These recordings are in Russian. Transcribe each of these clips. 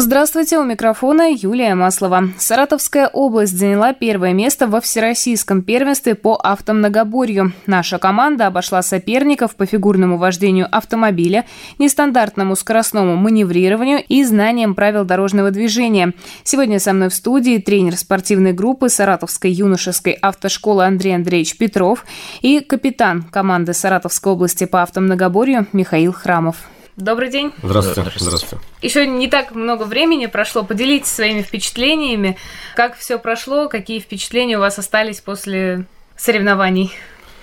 Здравствуйте, у микрофона Юлия Маслова. Саратовская область заняла первое место во всероссийском первенстве по автомногоборью. Наша команда обошла соперников по фигурному вождению автомобиля, нестандартному скоростному маневрированию и знаниям правил дорожного движения. Сегодня со мной в студии тренер спортивной группы Саратовской юношеской автошколы Андрей Андреевич Петров и капитан команды Саратовской области по автомногоборью Михаил Храмов. Добрый день. Здравствуйте. Здравствуйте. Еще не так много времени прошло. Поделитесь своими впечатлениями. Как все прошло, какие впечатления у вас остались после соревнований?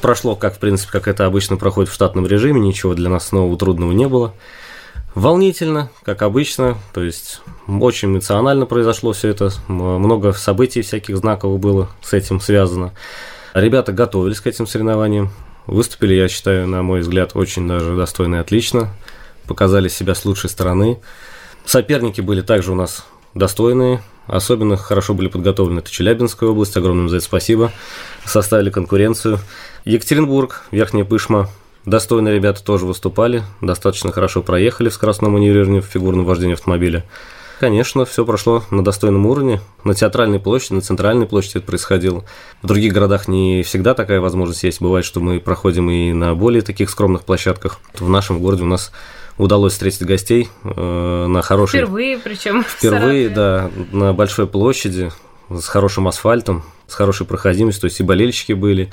Прошло, как в принципе, как это обычно проходит в штатном режиме, ничего для нас нового трудного не было. Волнительно, как обычно, то есть очень эмоционально произошло все это, много событий всяких знаковых было с этим связано. Ребята готовились к этим соревнованиям, выступили, я считаю, на мой взгляд, очень даже достойно и отлично показали себя с лучшей стороны. Соперники были также у нас достойные, особенно хорошо были подготовлены. Это Челябинская область, огромное за это спасибо, составили конкуренцию. Екатеринбург, Верхняя Пышма, достойные ребята тоже выступали, достаточно хорошо проехали в скоростном маневрировании, в фигурном вождении автомобиля. Конечно, все прошло на достойном уровне. На театральной площади, на центральной площади это происходило. В других городах не всегда такая возможность есть. Бывает, что мы проходим и на более таких скромных площадках. В нашем городе у нас удалось встретить гостей э, на хорошей... Впервые причем. Впервые, да, на большой площади, с хорошим асфальтом, с хорошей проходимостью, то есть и болельщики были,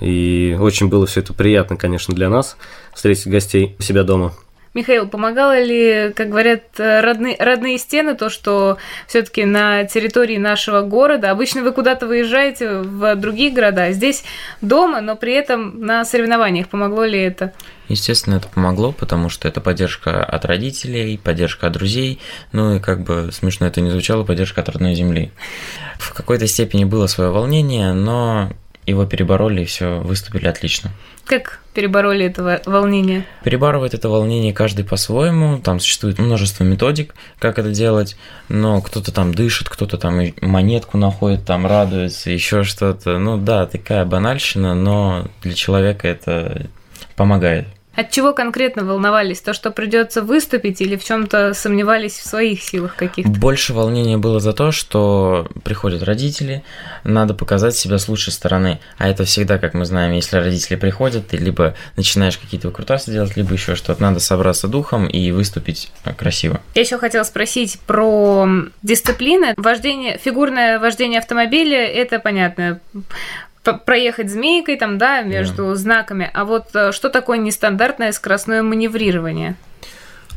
и очень было все это приятно, конечно, для нас встретить гостей у себя дома. Михаил, помогало ли, как говорят, родные, родные стены, то, что все-таки на территории нашего города, обычно вы куда-то выезжаете в другие города, а здесь дома, но при этом на соревнованиях, помогло ли это? Естественно, это помогло, потому что это поддержка от родителей, поддержка от друзей, ну и как бы смешно это не звучало, поддержка от родной земли. В какой-то степени было свое волнение, но его перебороли и все, выступили отлично. Как перебороли это волнение? Перебарывает это волнение каждый по-своему. Там существует множество методик, как это делать. Но кто-то там дышит, кто-то там монетку находит, там радуется, еще что-то. Ну да, такая банальщина, но для человека это помогает. От чего конкретно волновались? То, что придется выступить, или в чем-то сомневались в своих силах каких-то? Больше волнения было за то, что приходят родители, надо показать себя с лучшей стороны. А это всегда, как мы знаем, если родители приходят, ты либо начинаешь какие-то выкрутасы делать, либо еще что-то. Надо собраться духом и выступить красиво. Я еще хотела спросить про дисциплины. Вождение, фигурное вождение автомобиля, это понятно проехать змейкой там, да, между yeah. знаками. А вот э, что такое нестандартное скоростное маневрирование?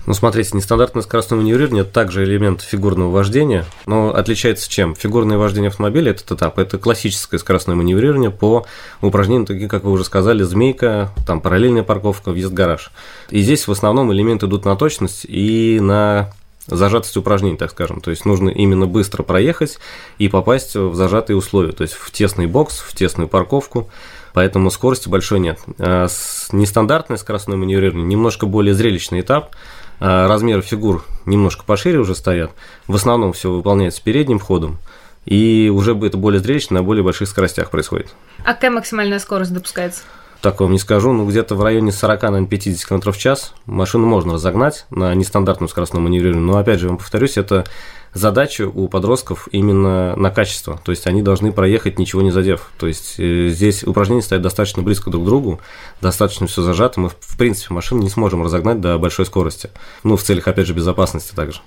Ну, смотрите, нестандартное скоростное маневрирование – это также элемент фигурного вождения, но отличается чем? Фигурное вождение автомобиля – этот этап, это классическое скоростное маневрирование по упражнениям, такие, как вы уже сказали, змейка, там параллельная парковка, въезд-гараж. И здесь в основном элементы идут на точность и на зажатость упражнений, так скажем. То есть нужно именно быстро проехать и попасть в зажатые условия, то есть в тесный бокс, в тесную парковку, поэтому скорости большой нет. А нестандартное скоростное маневрирование немножко более зрелищный этап, а размеры фигур немножко пошире уже стоят, в основном все выполняется передним ходом, и уже это более зрелищно на более больших скоростях происходит. А какая максимальная скорость допускается? Так вам не скажу, ну где-то в районе 40, наверное, 50 км в час машину можно разогнать на нестандартном скоростном маневрировании, но опять же, вам повторюсь, это задача у подростков именно на качество, то есть они должны проехать ничего не задев, то есть э, здесь упражнения стоят достаточно близко друг к другу, достаточно все зажато, мы в принципе машину не сможем разогнать до большой скорости, ну в целях опять же безопасности также.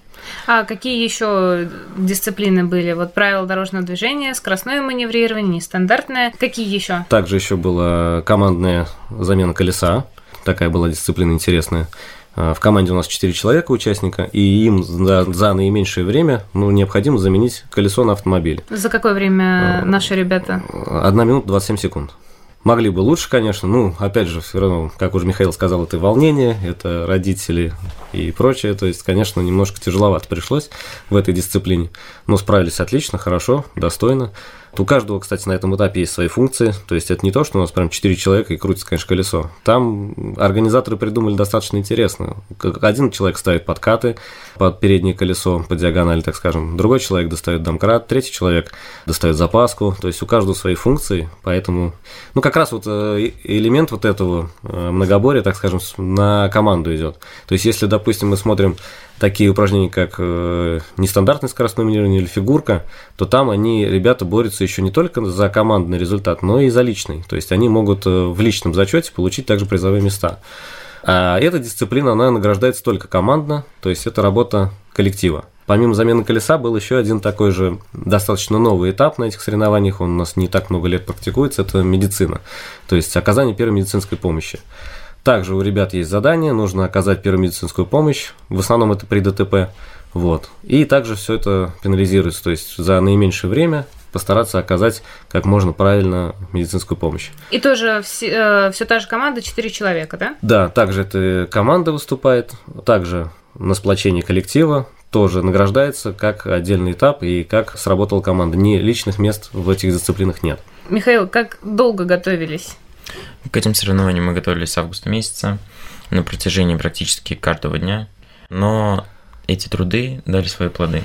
А какие еще дисциплины были? Вот правила дорожного движения, скоростное маневрирование, нестандартное. Какие еще? Также еще была командная замена колеса. Такая была дисциплина интересная. А, в команде у нас 4 человека участника, и им за, за наименьшее время ну, необходимо заменить колесо на автомобиле. За какое время а, наши ребята? Одна минута 27 секунд. Могли бы лучше, конечно. Ну, опять же, все равно, как уже Михаил сказал, это волнение, это родители и прочее. То есть, конечно, немножко тяжеловато пришлось в этой дисциплине. Но справились отлично, хорошо, достойно. У каждого, кстати, на этом этапе есть свои функции. То есть это не то, что у нас прям 4 человека и крутится, конечно, колесо. Там организаторы придумали достаточно интересно. Один человек ставит подкаты под переднее колесо, по диагонали, так скажем. Другой человек достает домкрат, третий человек достает запаску. То есть у каждого свои функции, поэтому... Ну, как раз вот э, элемент вот этого э, многоборья, так скажем, на команду идет. То есть если, допустим, мы смотрим такие упражнения, как э, нестандартное скоростное минирование или фигурка, то там они, ребята, борются еще не только за командный результат, но и за личный. То есть они могут в личном зачете получить также призовые места. А эта дисциплина, она награждается только командно, то есть это работа коллектива. Помимо замены колеса был еще один такой же достаточно новый этап на этих соревнованиях, он у нас не так много лет практикуется, это медицина, то есть оказание первой медицинской помощи. Также у ребят есть задание, нужно оказать первую медицинскую помощь, в основном это при ДТП, вот. И также все это пенализируется, то есть за наименьшее время постараться оказать как можно правильно медицинскую помощь. И тоже все, э, все та же команда, 4 человека, да? Да, также эта команда выступает, также на сплочении коллектива, тоже награждается как отдельный этап и как сработала команда. Ни личных мест в этих дисциплинах нет. Михаил, как долго готовились? К этим соревнованиям мы готовились с августа месяца на протяжении практически каждого дня, но эти труды дали свои плоды,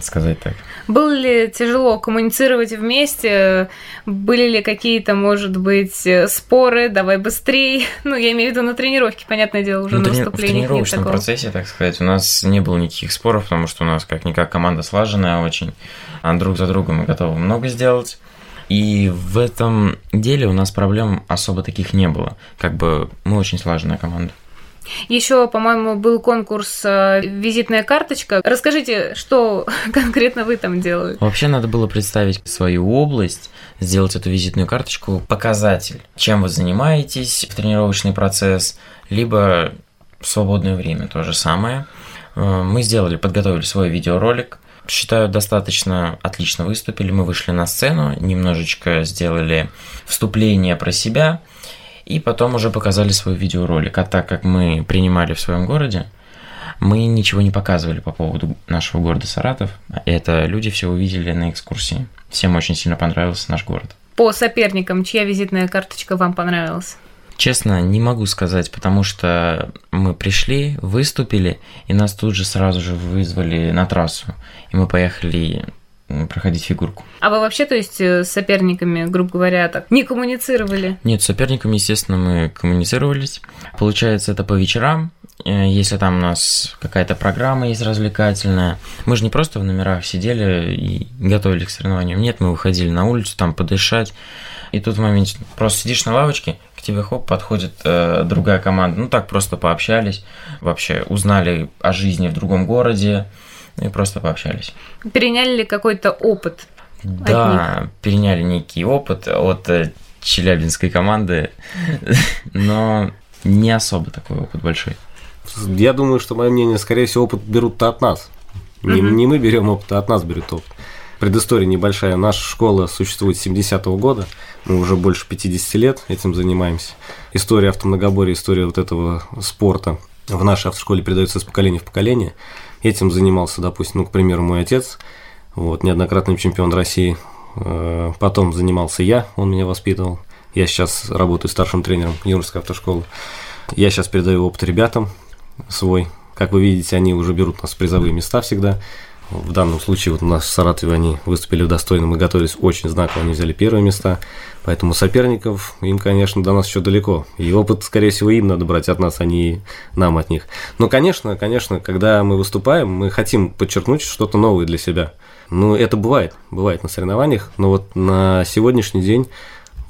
сказать так. Было ли тяжело коммуницировать вместе? Были ли какие-то, может быть, споры? Давай быстрее. Ну, я имею в виду на тренировке, понятное дело, уже ну, на выступлениях. В тренировочном процессе, так сказать, у нас не было никаких споров, потому что у нас как-никак команда слаженная очень, а друг за другом мы готовы много сделать. И в этом деле у нас проблем особо таких не было. Как бы мы очень слаженная команда. Еще, по-моему, был конкурс э, «Визитная карточка». Расскажите, что конкретно вы там делали? Вообще надо было представить свою область, сделать эту визитную карточку, показатель, чем вы занимаетесь в тренировочный процесс, либо в свободное время то же самое. Э, мы сделали, подготовили свой видеоролик, считаю, достаточно отлично выступили. Мы вышли на сцену, немножечко сделали вступление про себя, и потом уже показали свой видеоролик. А так как мы принимали в своем городе, мы ничего не показывали по поводу нашего города Саратов. Это люди все увидели на экскурсии. Всем очень сильно понравился наш город. По соперникам, чья визитная карточка вам понравилась? Честно, не могу сказать, потому что мы пришли, выступили, и нас тут же сразу же вызвали на трассу. И мы поехали проходить фигурку. А вы вообще, то есть, э, с соперниками, грубо говоря, так не коммуницировали? Нет, с соперниками, естественно, мы коммуницировались. Получается, это по вечерам, э, если там у нас какая-то программа есть развлекательная. Мы же не просто в номерах сидели и готовили к соревнованиям. Нет, мы выходили на улицу, там подышать. И тут в моменте просто сидишь на лавочке, к тебе хоп, подходит э, другая команда. Ну так просто пообщались, вообще узнали о жизни в другом городе и просто пообщались. Переняли ли какой-то опыт? Да, переняли некий опыт от э, челябинской команды, но не особо такой опыт большой. Я думаю, что мое мнение, скорее всего, опыт берут-то от нас. Не, не мы берем опыт, а от нас берут опыт. Предыстория небольшая. Наша школа существует с 70-го года. Мы уже больше 50 лет этим занимаемся. История автомногоборья, история вот этого спорта в нашей автошколе передается из поколения в поколение. Этим занимался, допустим, ну, к примеру, мой отец, вот, неоднократный чемпион России. Э, потом занимался я, он меня воспитывал. Я сейчас работаю старшим тренером юношеской автошколы. Я сейчас передаю опыт ребятам свой. Как вы видите, они уже берут нас призовые места всегда. В данном случае вот у нас в Саратове они выступили достойно, мы готовились очень знаково, они взяли первые места, поэтому соперников им, конечно, до нас еще далеко. И опыт, скорее всего, им надо брать от нас, а не нам от них. Но, конечно, конечно, когда мы выступаем, мы хотим подчеркнуть что-то новое для себя. Ну, это бывает, бывает на соревнованиях, но вот на сегодняшний день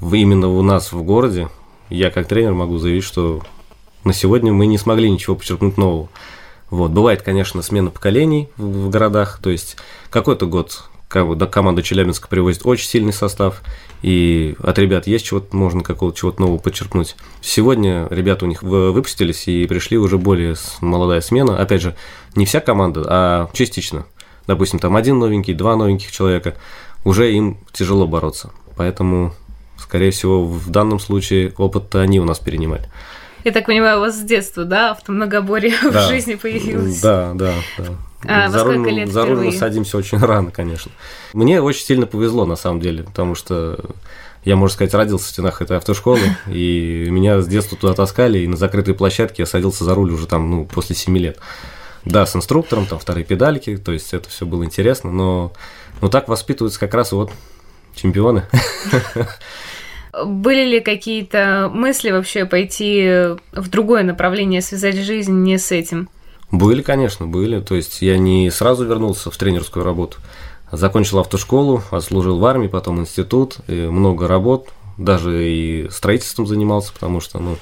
именно у нас в городе я как тренер могу заявить, что на сегодня мы не смогли ничего подчеркнуть нового. Вот. Бывает, конечно, смена поколений в городах, то есть какой-то год команда Челябинска привозит очень сильный состав, и от ребят есть чего-то, можно какого-то чего-то нового подчеркнуть. Сегодня ребята у них выпустились и пришли уже более молодая смена. Опять же, не вся команда, а частично. Допустим, там один новенький, два новеньких человека, уже им тяжело бороться. Поэтому скорее всего, в данном случае опыт-то они у нас перенимали. Я так понимаю, у вас с детства, да, автомногоборье да. в жизни появилось? Да, да, да. А, за, руль, лет за руль мы садимся очень рано, конечно. Мне очень сильно повезло, на самом деле, потому что я, можно сказать, родился в стенах этой автошколы, и меня с детства туда таскали, и на закрытой площадке я садился за руль уже там, ну, после 7 лет. Да, с инструктором, там вторые педальки, то есть это все было интересно, но, но так воспитываются как раз вот чемпионы. Были ли какие-то мысли вообще пойти в другое направление, связать жизнь не с этим? Были, конечно, были. То есть я не сразу вернулся в тренерскую работу. Закончил автошколу, отслужил в армии, потом институт, много работ, даже и строительством занимался, потому что, ну,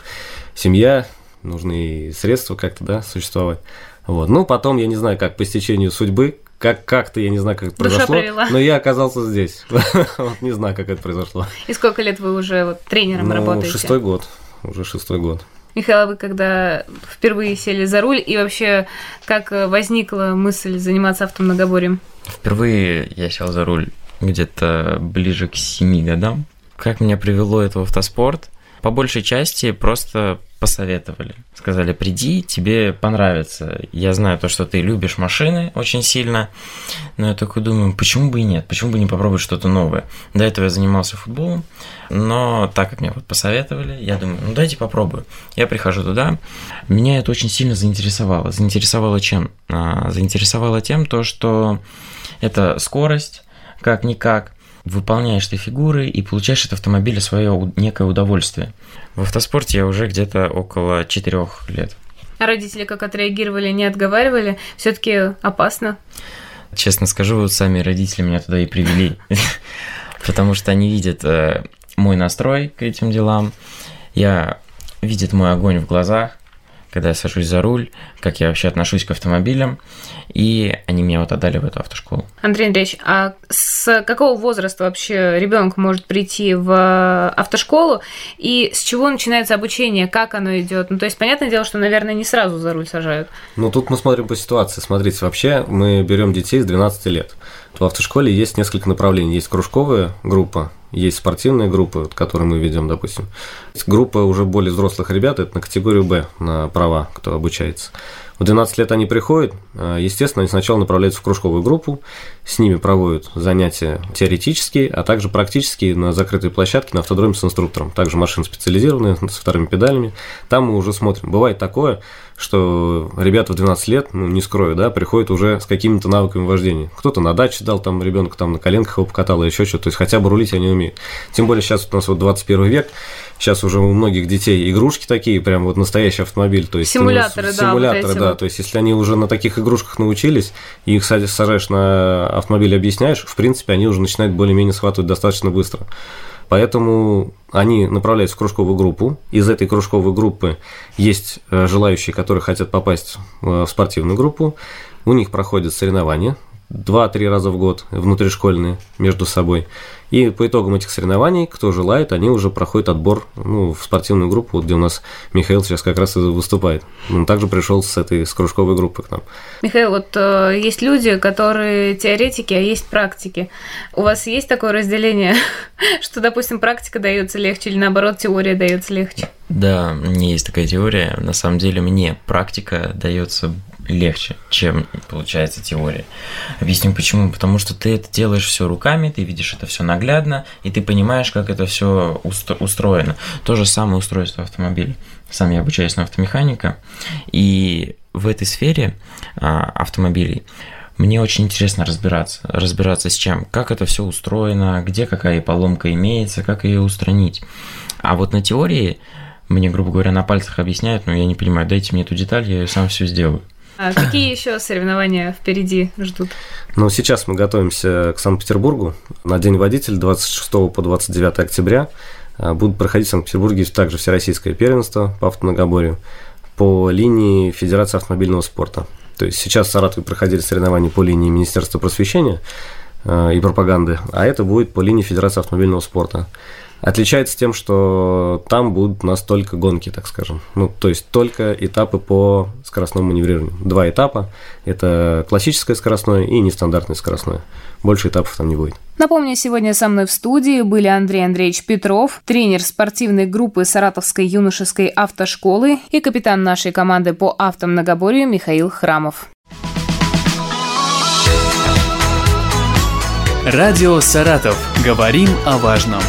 семья, нужны средства как-то, да, существовать. Вот. Ну, потом, я не знаю, как по стечению судьбы, как как-то, я не знаю, как это Душа произошло, провела. но я оказался здесь. не знаю, как это произошло. И сколько лет вы уже вот тренером ну, работаете? шестой год, уже шестой год. Михаил, вы когда впервые сели за руль, и вообще как возникла мысль заниматься автомногоборьем? Впервые я сел за руль где-то ближе к семи годам. Как меня привело это в автоспорт? По большей части просто посоветовали. Сказали, приди, тебе понравится. Я знаю то, что ты любишь машины очень сильно, но я такой думаю, почему бы и нет, почему бы не попробовать что-то новое. До этого я занимался футболом, но так как мне вот посоветовали, я думаю, ну дайте попробую. Я прихожу туда, меня это очень сильно заинтересовало. Заинтересовало чем? А, заинтересовало тем, то, что это скорость, как-никак, выполняешь ты фигуры и получаешь от автомобиля свое некое удовольствие. В автоспорте я уже где-то около четырех лет. А родители как отреагировали, не отговаривали? Все-таки опасно? Честно скажу, вот сами родители меня туда и привели. Потому что они видят э, мой настрой к этим делам, я видят мой огонь в глазах, когда я сажусь за руль, как я вообще отношусь к автомобилям, и они меня вот отдали в эту автошколу. Андрей Андреевич, а с какого возраста вообще ребенок может прийти в автошколу, и с чего начинается обучение, как оно идет? Ну, то есть, понятное дело, что, наверное, не сразу за руль сажают. Ну, тут мы смотрим по ситуации. Смотрите, вообще мы берем детей с 12 лет. В автошколе есть несколько направлений. Есть кружковая группа, есть спортивные группы, которые мы ведем, допустим. Есть группа уже более взрослых ребят, это на категорию Б, на права, кто обучается. В 12 лет они приходят, а, естественно, они сначала направляются в кружковую группу, с ними проводят занятия теоретические, а также практические на закрытой площадке на автодроме с инструктором. Также машины специализированные, со вторыми педалями. Там мы уже смотрим. Бывает такое, что ребята в 12 лет, ну, не скрою, да, приходят уже с какими-то навыками вождения. Кто-то на даче дал, там ребенок там на коленках его покатал, еще что-то, то есть хотя бы рулить они умеют. Тем более сейчас у нас вот 21 век, сейчас уже у многих детей игрушки такие, прям вот настоящий автомобиль, то есть симуляторы, да, симуляторы, вот да, вот. то есть если они уже на таких игрушках научились, и их сажаешь на автомобиль объясняешь, в принципе, они уже начинают более-менее схватывать достаточно быстро. Поэтому они направляются в кружковую группу. Из этой кружковой группы есть э, желающие, которые хотят попасть в спортивную группу. У них проходят соревнования два-три раза в год внутришкольные между собой. И по итогам этих соревнований, кто желает, они уже проходят отбор ну, в спортивную группу, вот где у нас Михаил сейчас как раз и выступает. Он также пришел с этой с кружковой группы к нам. Михаил, вот э, есть люди, которые теоретики, а есть практики. У вас есть такое разделение, что, допустим, практика дается легче или наоборот теория дается легче? Да, у меня есть такая теория. На самом деле мне практика дается легче, чем получается теория. Объясню почему. Потому что ты это делаешь все руками, ты видишь это все наглядно, и ты понимаешь, как это все устроено. То же самое устройство автомобиля. Сам я обучаюсь на автомеханика, и в этой сфере а, автомобилей мне очень интересно разбираться. Разбираться с чем? Как это все устроено, где какая поломка имеется, как ее устранить. А вот на теории мне, грубо говоря, на пальцах объясняют, но я не понимаю, дайте мне эту деталь, я ее сам все сделаю. А какие еще соревнования впереди ждут? Ну, сейчас мы готовимся к Санкт-Петербургу. На День водителя 26 по 29 октября а, будут проходить в Санкт-Петербурге также всероссийское первенство по автомногоборью по линии Федерации автомобильного спорта. То есть сейчас в Саратове проходили соревнования по линии Министерства просвещения а, и пропаганды, а это будет по линии Федерации автомобильного спорта. Отличается тем, что там будут у нас только гонки, так скажем. Ну, то есть только этапы по скоростному маневрированию. Два этапа. Это классическое скоростное и нестандартное скоростное. Больше этапов там не будет. Напомню, сегодня со мной в студии были Андрей Андреевич Петров, тренер спортивной группы Саратовской юношеской автошколы и капитан нашей команды по автомногоборью Михаил Храмов. Радио «Саратов». Говорим о важном.